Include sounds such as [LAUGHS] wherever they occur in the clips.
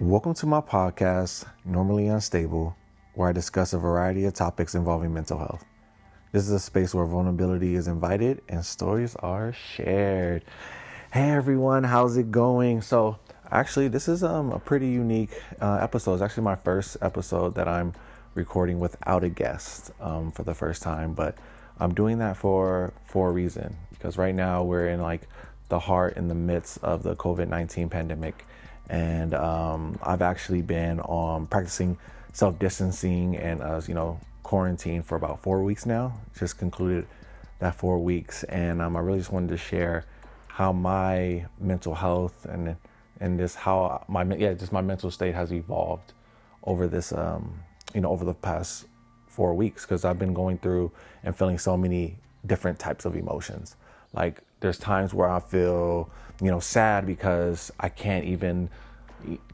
Welcome to my podcast, Normally Unstable, where I discuss a variety of topics involving mental health. This is a space where vulnerability is invited and stories are shared. Hey everyone, how's it going? So, actually, this is um, a pretty unique uh, episode. It's actually my first episode that I'm recording without a guest um, for the first time, but I'm doing that for for a reason because right now we're in like the heart in the midst of the COVID 19 pandemic and um, I've actually been um, practicing self distancing and uh, you know quarantine for about four weeks now. Just concluded that four weeks, and um, I really just wanted to share how my mental health and and just how my yeah just my mental state has evolved over this um, you know over the past four weeks because I've been going through and feeling so many different types of emotions. Like there's times where I feel, you know, sad because I can't even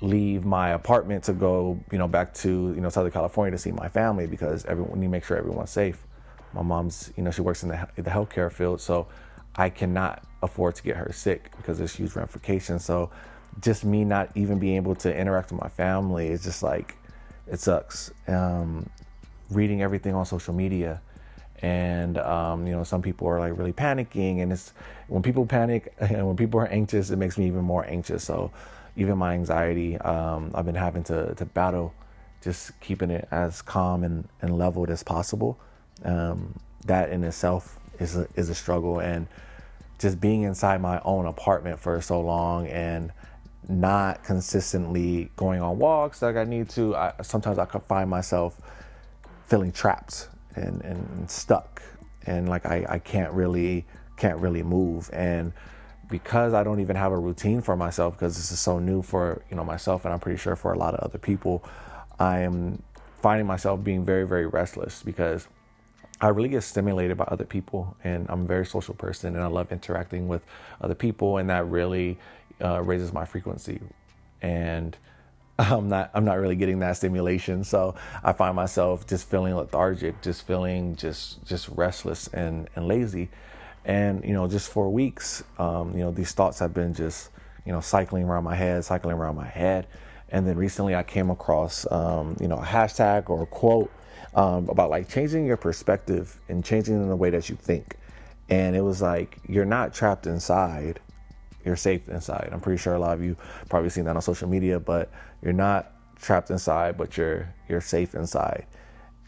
leave my apartment to go, you know, back to, you know, Southern California to see my family because everyone need to make sure everyone's safe. My mom's, you know, she works in the, the healthcare field, so I cannot afford to get her sick because there's huge ramifications. So just me not even being able to interact with my family is just like, it sucks. Um, reading everything on social media and um, you know some people are like really panicking and it's when people panic [LAUGHS] and when people are anxious it makes me even more anxious. So even my anxiety um, i've been having to, to battle just keeping it as calm and, and leveled as possible. Um, that in itself is a, is a struggle and just being inside my own apartment for so long and not consistently going on walks like i need to I, sometimes i could find myself feeling trapped and, and stuck. And like I, I can't really can't really move. And because I don't even have a routine for myself because this is so new for you know myself and I'm pretty sure for a lot of other people I am finding myself being very very restless because I really get stimulated by other people. And I'm a very social person and I love interacting with other people and that really uh, raises my frequency. And I'm not I'm not really getting that stimulation. So I find myself just feeling lethargic, just feeling just just restless and, and lazy. And, you know, just for weeks, um, you know, these thoughts have been just, you know, cycling around my head, cycling around my head. And then recently I came across, um, you know, a hashtag or a quote um, about like changing your perspective and changing the way that you think. And it was like, you're not trapped inside you're safe inside. I'm pretty sure a lot of you probably seen that on social media, but you're not trapped inside, but you're you're safe inside.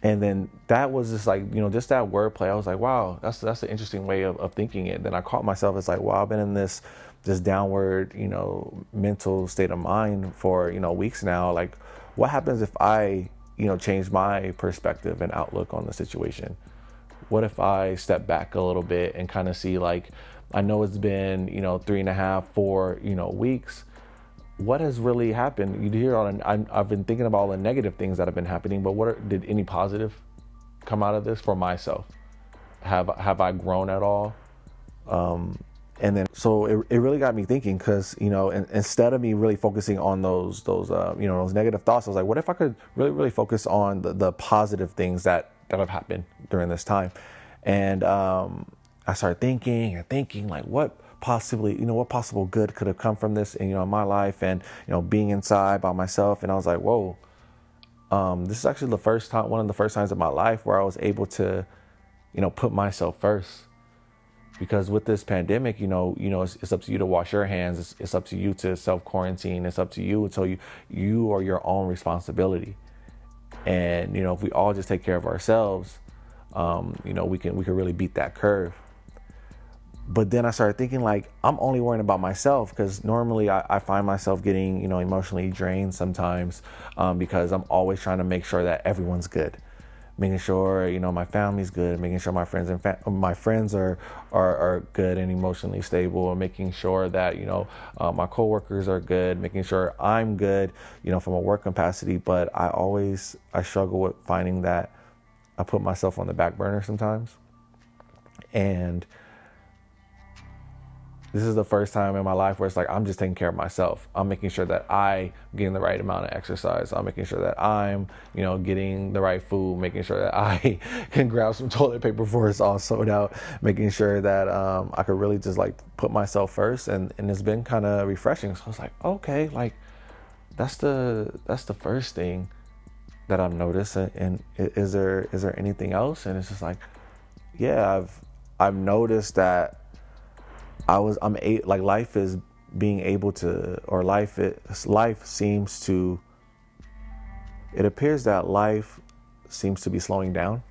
And then that was just like, you know, just that wordplay. I was like, wow, that's that's an interesting way of, of thinking it. Then I caught myself as like, wow, I've been in this this downward, you know, mental state of mind for, you know, weeks now. Like, what happens if I, you know, change my perspective and outlook on the situation? What if I step back a little bit and kind of see like I know it's been, you know, three and a half, four, you know, weeks. What has really happened? You hear all, I've been thinking about all the negative things that have been happening, but what are, did any positive come out of this for myself? Have have I grown at all? Um, and then so it, it really got me thinking because you know in, instead of me really focusing on those those uh, you know those negative thoughts i was like what if i could really really focus on the, the positive things that that have happened during this time and um, I started thinking and thinking like what possibly you know what possible good could have come from this in you know my life and you know being inside by myself. And I was like whoa um, this is actually the first time one of the first times in my life where I was able to you know put myself first. Because with this pandemic you know you know it's, it's up to you to wash your hands. It's, it's up to you to self quarantine it's up to you until you you are your own responsibility. And you know if we all just take care of ourselves um, you know we can we can really beat that curve but then I started thinking like I'm only worrying about myself because normally I, I, find myself getting you know emotionally drained sometimes um, because I'm always trying to make sure that everyone's good, making sure you know my family's good, making sure my friends and fa- my friends are, are are good and emotionally stable, and making sure that you know uh, my coworkers are good, making sure I'm good, you know from a work capacity. But I always I struggle with finding that I put myself on the back burner sometimes, and this is the first time in my life where it's like I'm just taking care of myself. I'm making sure that I'm getting the right amount of exercise. I'm making sure that I'm, you know, getting the right food, making sure that [LAUGHS] I can grab some toilet paper before it's all sold out, making sure that um, I could really just like put myself first. And, and it's been kind of refreshing. So I was like, okay, like that's the that's the first thing that I've noticed. And is there is there anything else? And it's just like, yeah, I've I've noticed that I was I'm a, like life is being able to or life it, life seems to it appears that life seems to be slowing down.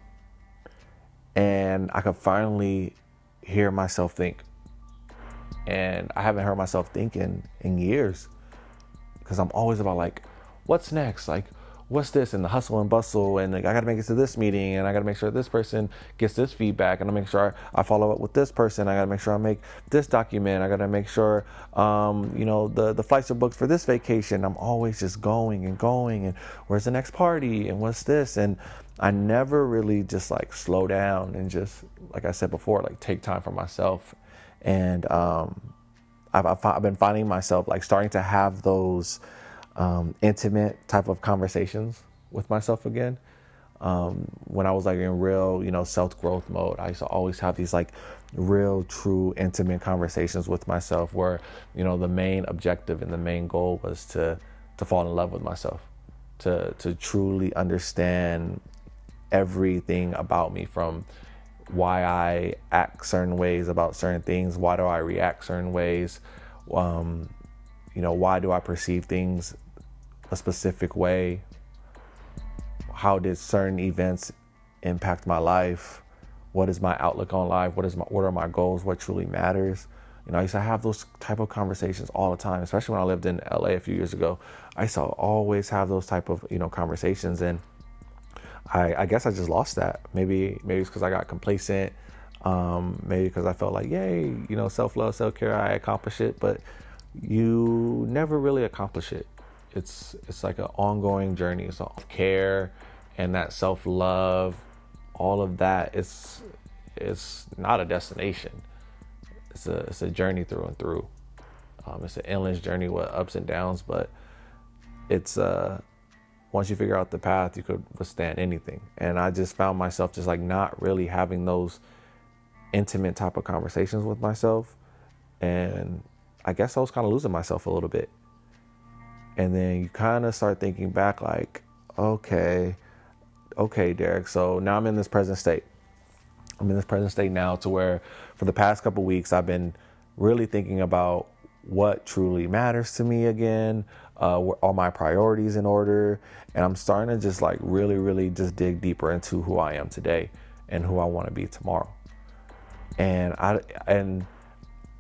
And I could finally hear myself think. And I haven't heard myself thinking in years because I'm always about like what's next? Like what's this and the hustle and bustle and like, I got to make it to this meeting and I got to make sure this person gets this feedback and I make sure I follow up with this person. I got to make sure I make this document. I got to make sure, um, you know, the, the flights are booked for this vacation. I'm always just going and going and where's the next party and what's this? And I never really just like slow down and just, like I said before, like take time for myself. And, um, I've, I've been finding myself like starting to have those, um, intimate type of conversations with myself again. Um, when I was like in real, you know, self growth mode, I used to always have these like real, true, intimate conversations with myself where, you know, the main objective and the main goal was to to fall in love with myself, to to truly understand everything about me from why I act certain ways about certain things, why do I react certain ways, um, you know, why do I perceive things a specific way? How did certain events impact my life? What is my outlook on life? What is my what are my goals? What truly matters? You know, I used to have those type of conversations all the time, especially when I lived in LA a few years ago. I used to always have those type of, you know, conversations and I, I guess I just lost that. Maybe maybe it's because I got complacent. Um, maybe because I felt like, yay, you know, self love, self care, I accomplish it, but you never really accomplish it it's it's like an ongoing journey. Self care and that self love, all of that. It's it's not a destination. It's a it's a journey through and through. Um, it's an endless journey with ups and downs, but it's uh once you figure out the path, you could withstand anything. And I just found myself just like not really having those intimate type of conversations with myself, and I guess I was kind of losing myself a little bit. And then you kind of start thinking back, like, okay, okay, Derek. So now I'm in this present state. I'm in this present state now to where for the past couple weeks I've been really thinking about what truly matters to me again, uh, all my priorities in order, and I'm starting to just like really, really just dig deeper into who I am today and who I want to be tomorrow. And I and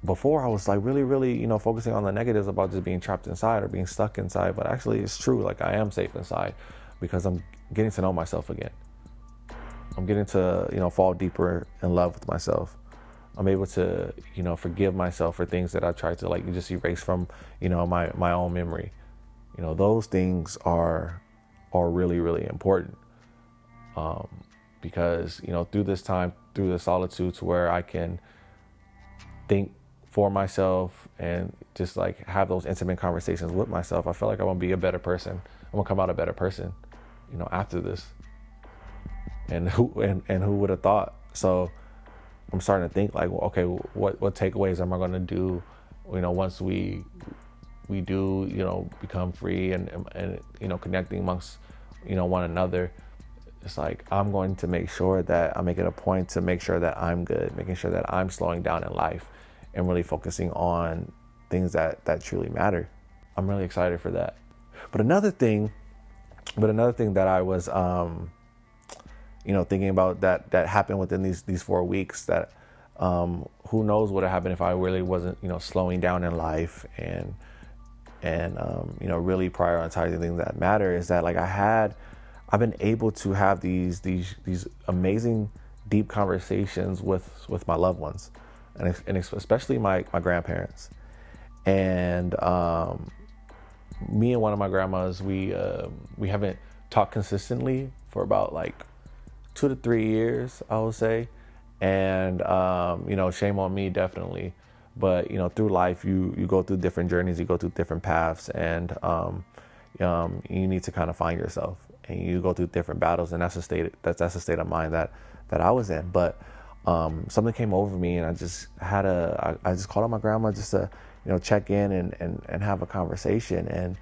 before I was like really, really, you know, focusing on the negatives about just being trapped inside or being stuck inside. But actually, it's true. Like I am safe inside because I'm getting to know myself again. I'm getting to, you know, fall deeper in love with myself. I'm able to, you know, forgive myself for things that I tried to like just erase from, you know, my my own memory. You know, those things are are really, really important. Um, because you know, through this time, through the solitude, to where I can think for myself and just like have those intimate conversations with myself, I feel like I want to be a better person. I'm gonna come out a better person, you know, after this. And who and, and who would have thought? So I'm starting to think like, well, okay, what what takeaways am I gonna do? You know, once we we do, you know, become free and and you know, connecting amongst you know one another. It's like I'm going to make sure that I'm making a point to make sure that I'm good, making sure that I'm slowing down in life and really focusing on things that that truly matter. I'm really excited for that. But another thing, but another thing that I was, um, you know, thinking about that that happened within these these four weeks. That um, who knows what would happen if I really wasn't, you know, slowing down in life and and um, you know really prioritizing things that matter. Is that like I had, I've been able to have these these these amazing deep conversations with with my loved ones and, and especially my, my grandparents. And um, me and one of my grandmas, we uh, we haven't talked consistently for about like two to three years, I would say. And um, you know, shame on me, definitely. But you know, through life, you you go through different journeys, you go through different paths, and um, um, you need to kind of find yourself, and you go through different battles, and that's a state that's that's a state of mind that that I was in. But um, something came over me and I just had a, I, I just called on my grandma just to, you know, check in and, and, and have a conversation. And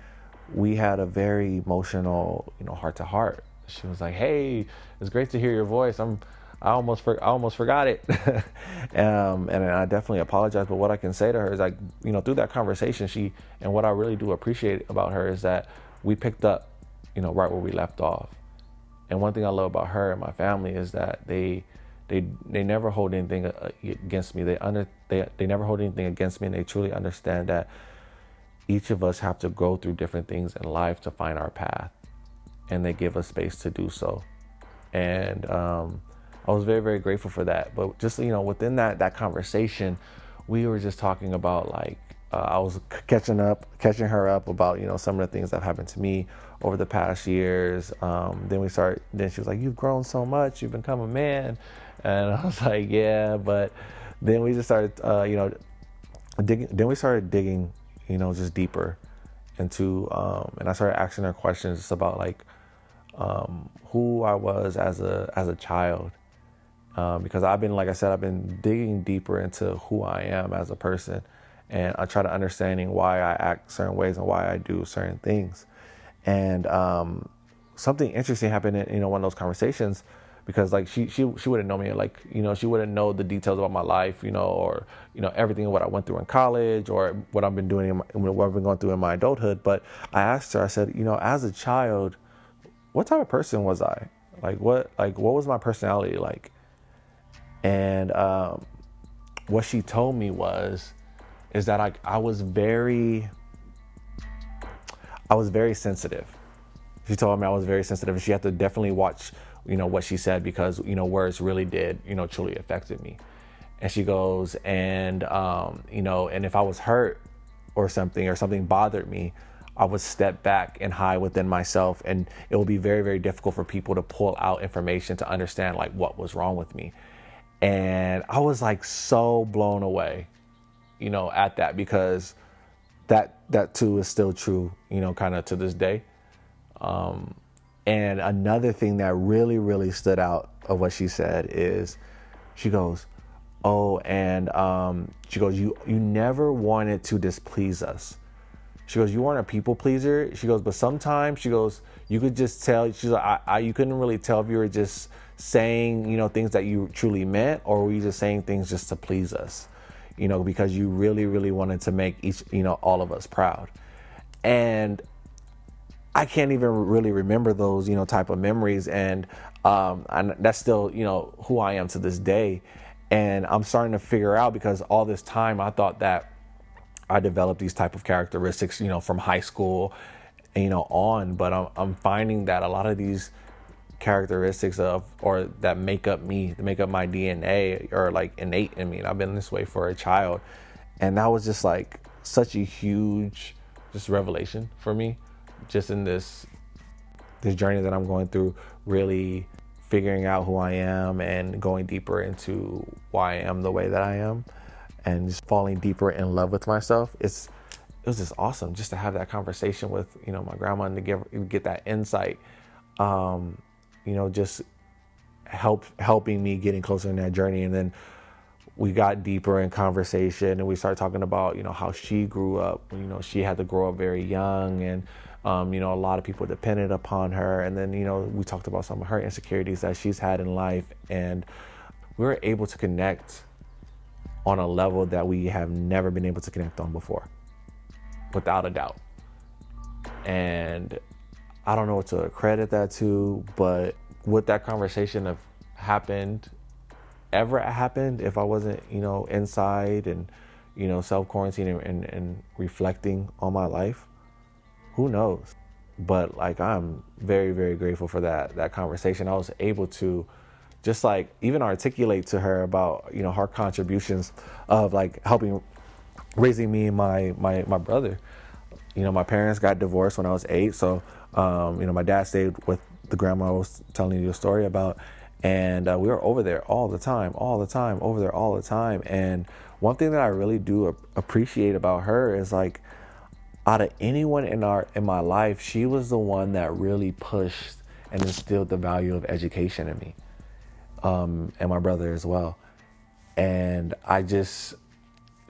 we had a very emotional, you know, heart to heart. She was like, "Hey, it's great to hear your voice. I'm, I almost, for, I almost forgot it, [LAUGHS] um, and I definitely apologize. But what I can say to her is like, you know, through that conversation, she and what I really do appreciate about her is that we picked up, you know, right where we left off. And one thing I love about her and my family is that they, they, they never hold anything uh, against me. They under, they, they never hold anything against me, and they truly understand that each of us have to go through different things in life to find our path and they give us space to do so. And um, i was very very grateful for that. But just you know within that that conversation we were just talking about like uh, i was catching up catching her up about you know some of the things that happened to me over the past years. Um, then we start then she was like you've grown so much. You've become a man and i was [LAUGHS] like yeah but then we just started uh, you know digging then we started digging you know, just deeper into, um, and I started asking her questions just about like um, who I was as a as a child, um, because I've been, like I said, I've been digging deeper into who I am as a person, and I try to understanding why I act certain ways and why I do certain things, and um, something interesting happened in you know one of those conversations because like she she she wouldn't know me like you know she wouldn't know the details about my life you know or you know everything what I went through in college or what I've been doing in my, what I've been going through in my adulthood. But I asked her I said you know as a child what type of person was I? Like what like what was my personality like? And um, what she told me was is that I I was very I was very sensitive. She told me I was very sensitive she had to definitely watch you know, what she said because, you know, words really did, you know, truly affected me. And she goes, and, um, you know, and if I was hurt or something or something bothered me, I would step back and hide within myself. And it will be very, very difficult for people to pull out information to understand like what was wrong with me. And I was like so blown away, you know, at that because that, that too is still true, you know, kind of to this day. Um, and another thing that really, really stood out of what she said is she goes, Oh, and um, she goes, you, you never wanted to displease us. She goes, You weren't a people pleaser. She goes, But sometimes, she goes, You could just tell, she's like, I, I, You couldn't really tell if you were just saying, you know, things that you truly meant or were you just saying things just to please us, you know, because you really, really wanted to make each, you know, all of us proud. And I can't even really remember those, you know, type of memories. And, um, that's still, you know, who I am to this day. And I'm starting to figure out because all this time I thought that I developed these type of characteristics, you know, from high school, you know, on. But I'm, I'm finding that a lot of these characteristics of or that make up me, make up my DNA, are like innate in me. And I've been this way for a child, and that was just like such a huge, just revelation for me just in this this journey that I'm going through, really figuring out who I am and going deeper into why I am the way that I am, and just falling deeper in love with myself. It's it was just awesome just to have that conversation with you know my grandma and to get get that insight. Um, you know, just help helping me getting closer in that journey, and then we got deeper in conversation and we started talking about you know how she grew up you know she had to grow up very young and um, you know, a lot of people depended upon her. And then, you know, we talked about some of her insecurities that she's had in life. And we were able to connect on a level that we have never been able to connect on before, without a doubt. And I don't know what to credit that to, but would that conversation have happened ever happened if I wasn't, you know, inside and, you know, self quarantining and, and reflecting on my life? Who knows? But like I'm very, very grateful for that that conversation. I was able to just like even articulate to her about, you know, her contributions of like helping raising me and my my my brother. You know, my parents got divorced when I was eight, so um, you know, my dad stayed with the grandma I was telling you a story about, and uh, we were over there all the time, all the time, over there all the time. And one thing that I really do appreciate about her is like out of anyone in our in my life, she was the one that really pushed and instilled the value of education in me, um, and my brother as well. And I just,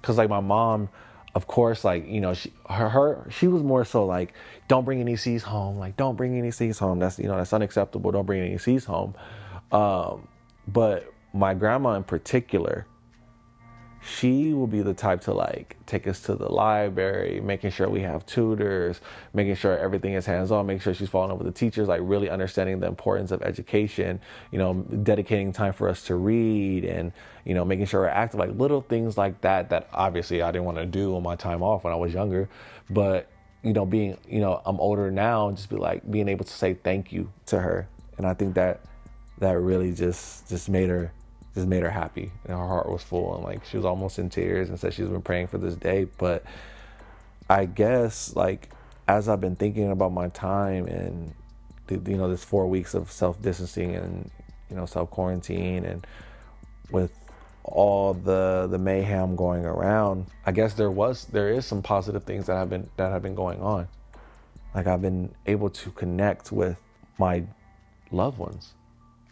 cause like my mom, of course, like you know, she her, her she was more so like, don't bring any C's home. Like, don't bring any C's home. That's you know that's unacceptable. Don't bring any C's home. Um, but my grandma in particular, she will be the type to like take us to the library, making sure we have tutors, making sure everything is hands on, making sure she's following up with the teachers, like really understanding the importance of education, you know, dedicating time for us to read and, you know, making sure we're active, like little things like that, that obviously I didn't want to do on my time off when I was younger. But, you know, being, you know, I'm older now, just be like being able to say thank you to her. And I think that that really just just made her just made her happy and her heart was full and like she was almost in tears and said she's been praying for this day. But i guess like as i've been thinking about my time and you know this four weeks of self-distancing and you know self-quarantine and with all the the mayhem going around i guess there was there is some positive things that have been that have been going on. Like i've been able to connect with my loved ones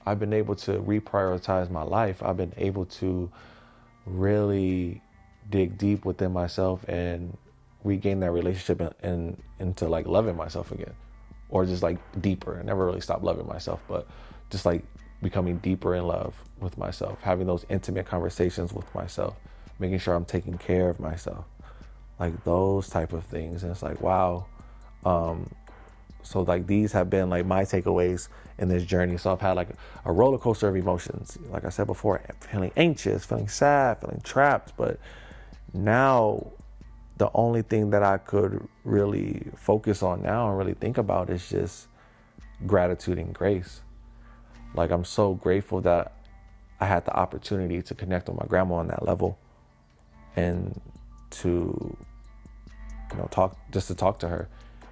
I've been able to reprioritize my life. I've been able to really dig deep within myself and regain that relationship and, into like loving myself again or just like deeper. I never really stopped loving myself, but just like becoming deeper in love with myself, having those intimate conversations with myself, making sure I'm taking care of myself, like those type of things. And it's like, wow, um, so like these have been like my takeaways in this journey. So I've had like a roller coaster of emotions. Like I said before, feeling anxious, feeling sad, feeling trapped. But now the only thing that I could really focus on now and really think about is just gratitude and grace. Like I'm so grateful that I had the opportunity to connect with my grandma on that level and to you know talk just to talk to her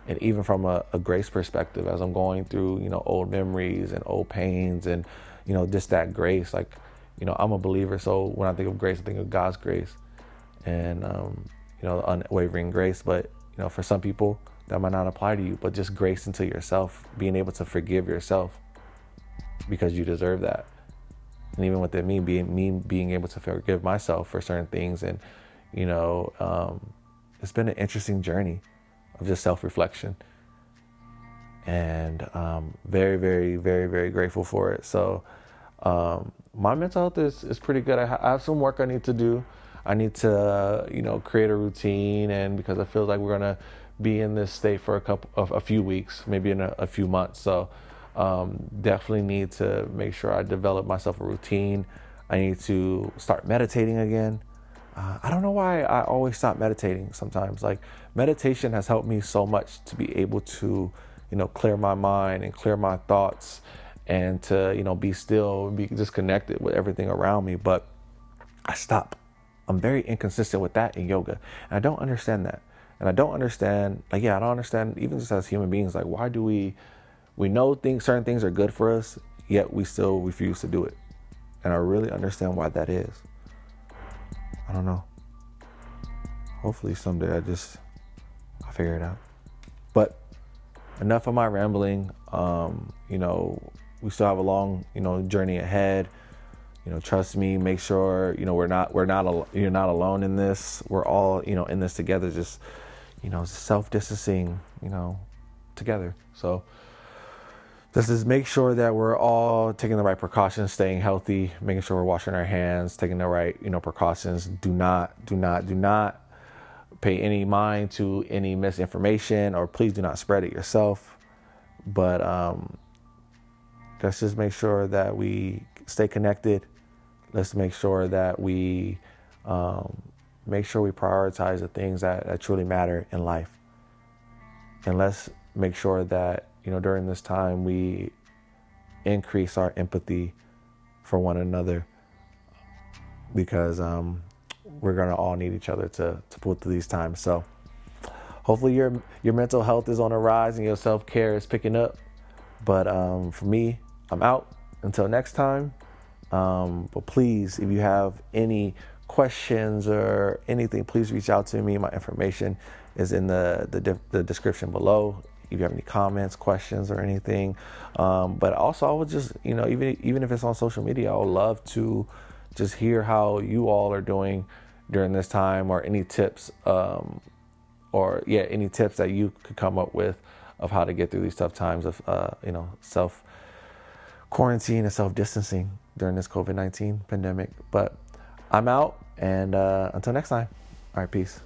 and even from a, a, grace perspective as i'm going through you know old memories and old pains and you know just that grace like you know i'm a believer. So when i think of grace i think of god's grace and um, you know unwavering grace. But you know for some people that might not apply to you but just grace into yourself being able to forgive yourself because you deserve that. And even within me being me being able to forgive myself for certain things and you know um, it's been an interesting journey of just self reflection. And um, very, very, very, very grateful for it. So, um, my mental health is, is pretty good. I, ha- I, have some work I need to do. I need to, you know, create a routine, and because I feel like we're gonna be in this state for a couple of a few weeks, maybe in a, a few months. So, um, definitely need to make sure I develop myself a routine. I need to start meditating again. Uh, I don't know why I always stop meditating sometimes. Like meditation has helped me so much to be able to, you know, clear my mind and clear my thoughts and to, you know, be still, be disconnected with everything around me. But I stop. I'm very inconsistent with that in yoga. And I don't understand that. And I don't understand, like, yeah, I don't understand, even just as human beings, like, why do we, we know things, certain things are good for us, yet we still refuse to do it. And I really understand why that is. I don't know. Hopefully someday I just I'll figure it out. But enough of my rambling. Um, you know, we still have a long, you know, journey ahead. You know, trust me. Make sure you know we're not we're not al- you're not alone in this. We're all you know in this together. Just you know, self distancing. You know, together. So this is make sure that we're all taking the right precautions, staying healthy, making sure we're washing our hands, taking the right, you know, precautions. Do not, do not, do not pay any mind to any misinformation or please do not spread it yourself. But um, let's just make sure that we stay connected. Let's make sure that we um, make sure we prioritize the things that, that truly matter in life. And let's make sure that you know, during this time, we increase our empathy for one another because um, we're gonna all need each other to to pull through these times. So hopefully your your mental health is on a rise and your self care is picking up. But um, for me, I'm out until next time. Um, but please, if you have any questions or anything, please reach out to me. My information is in the the, the description below if you have any comments, questions, or anything. Um, but also, I would just, you know, even even if it's on social media, I would love to just hear how you all are doing during this time, or any tips, um, or yeah, any tips that you could come up with of how to get through these tough times of uh, you know self quarantine and self distancing during this COVID nineteen pandemic. But I'm out, and uh, until next time, all right, peace.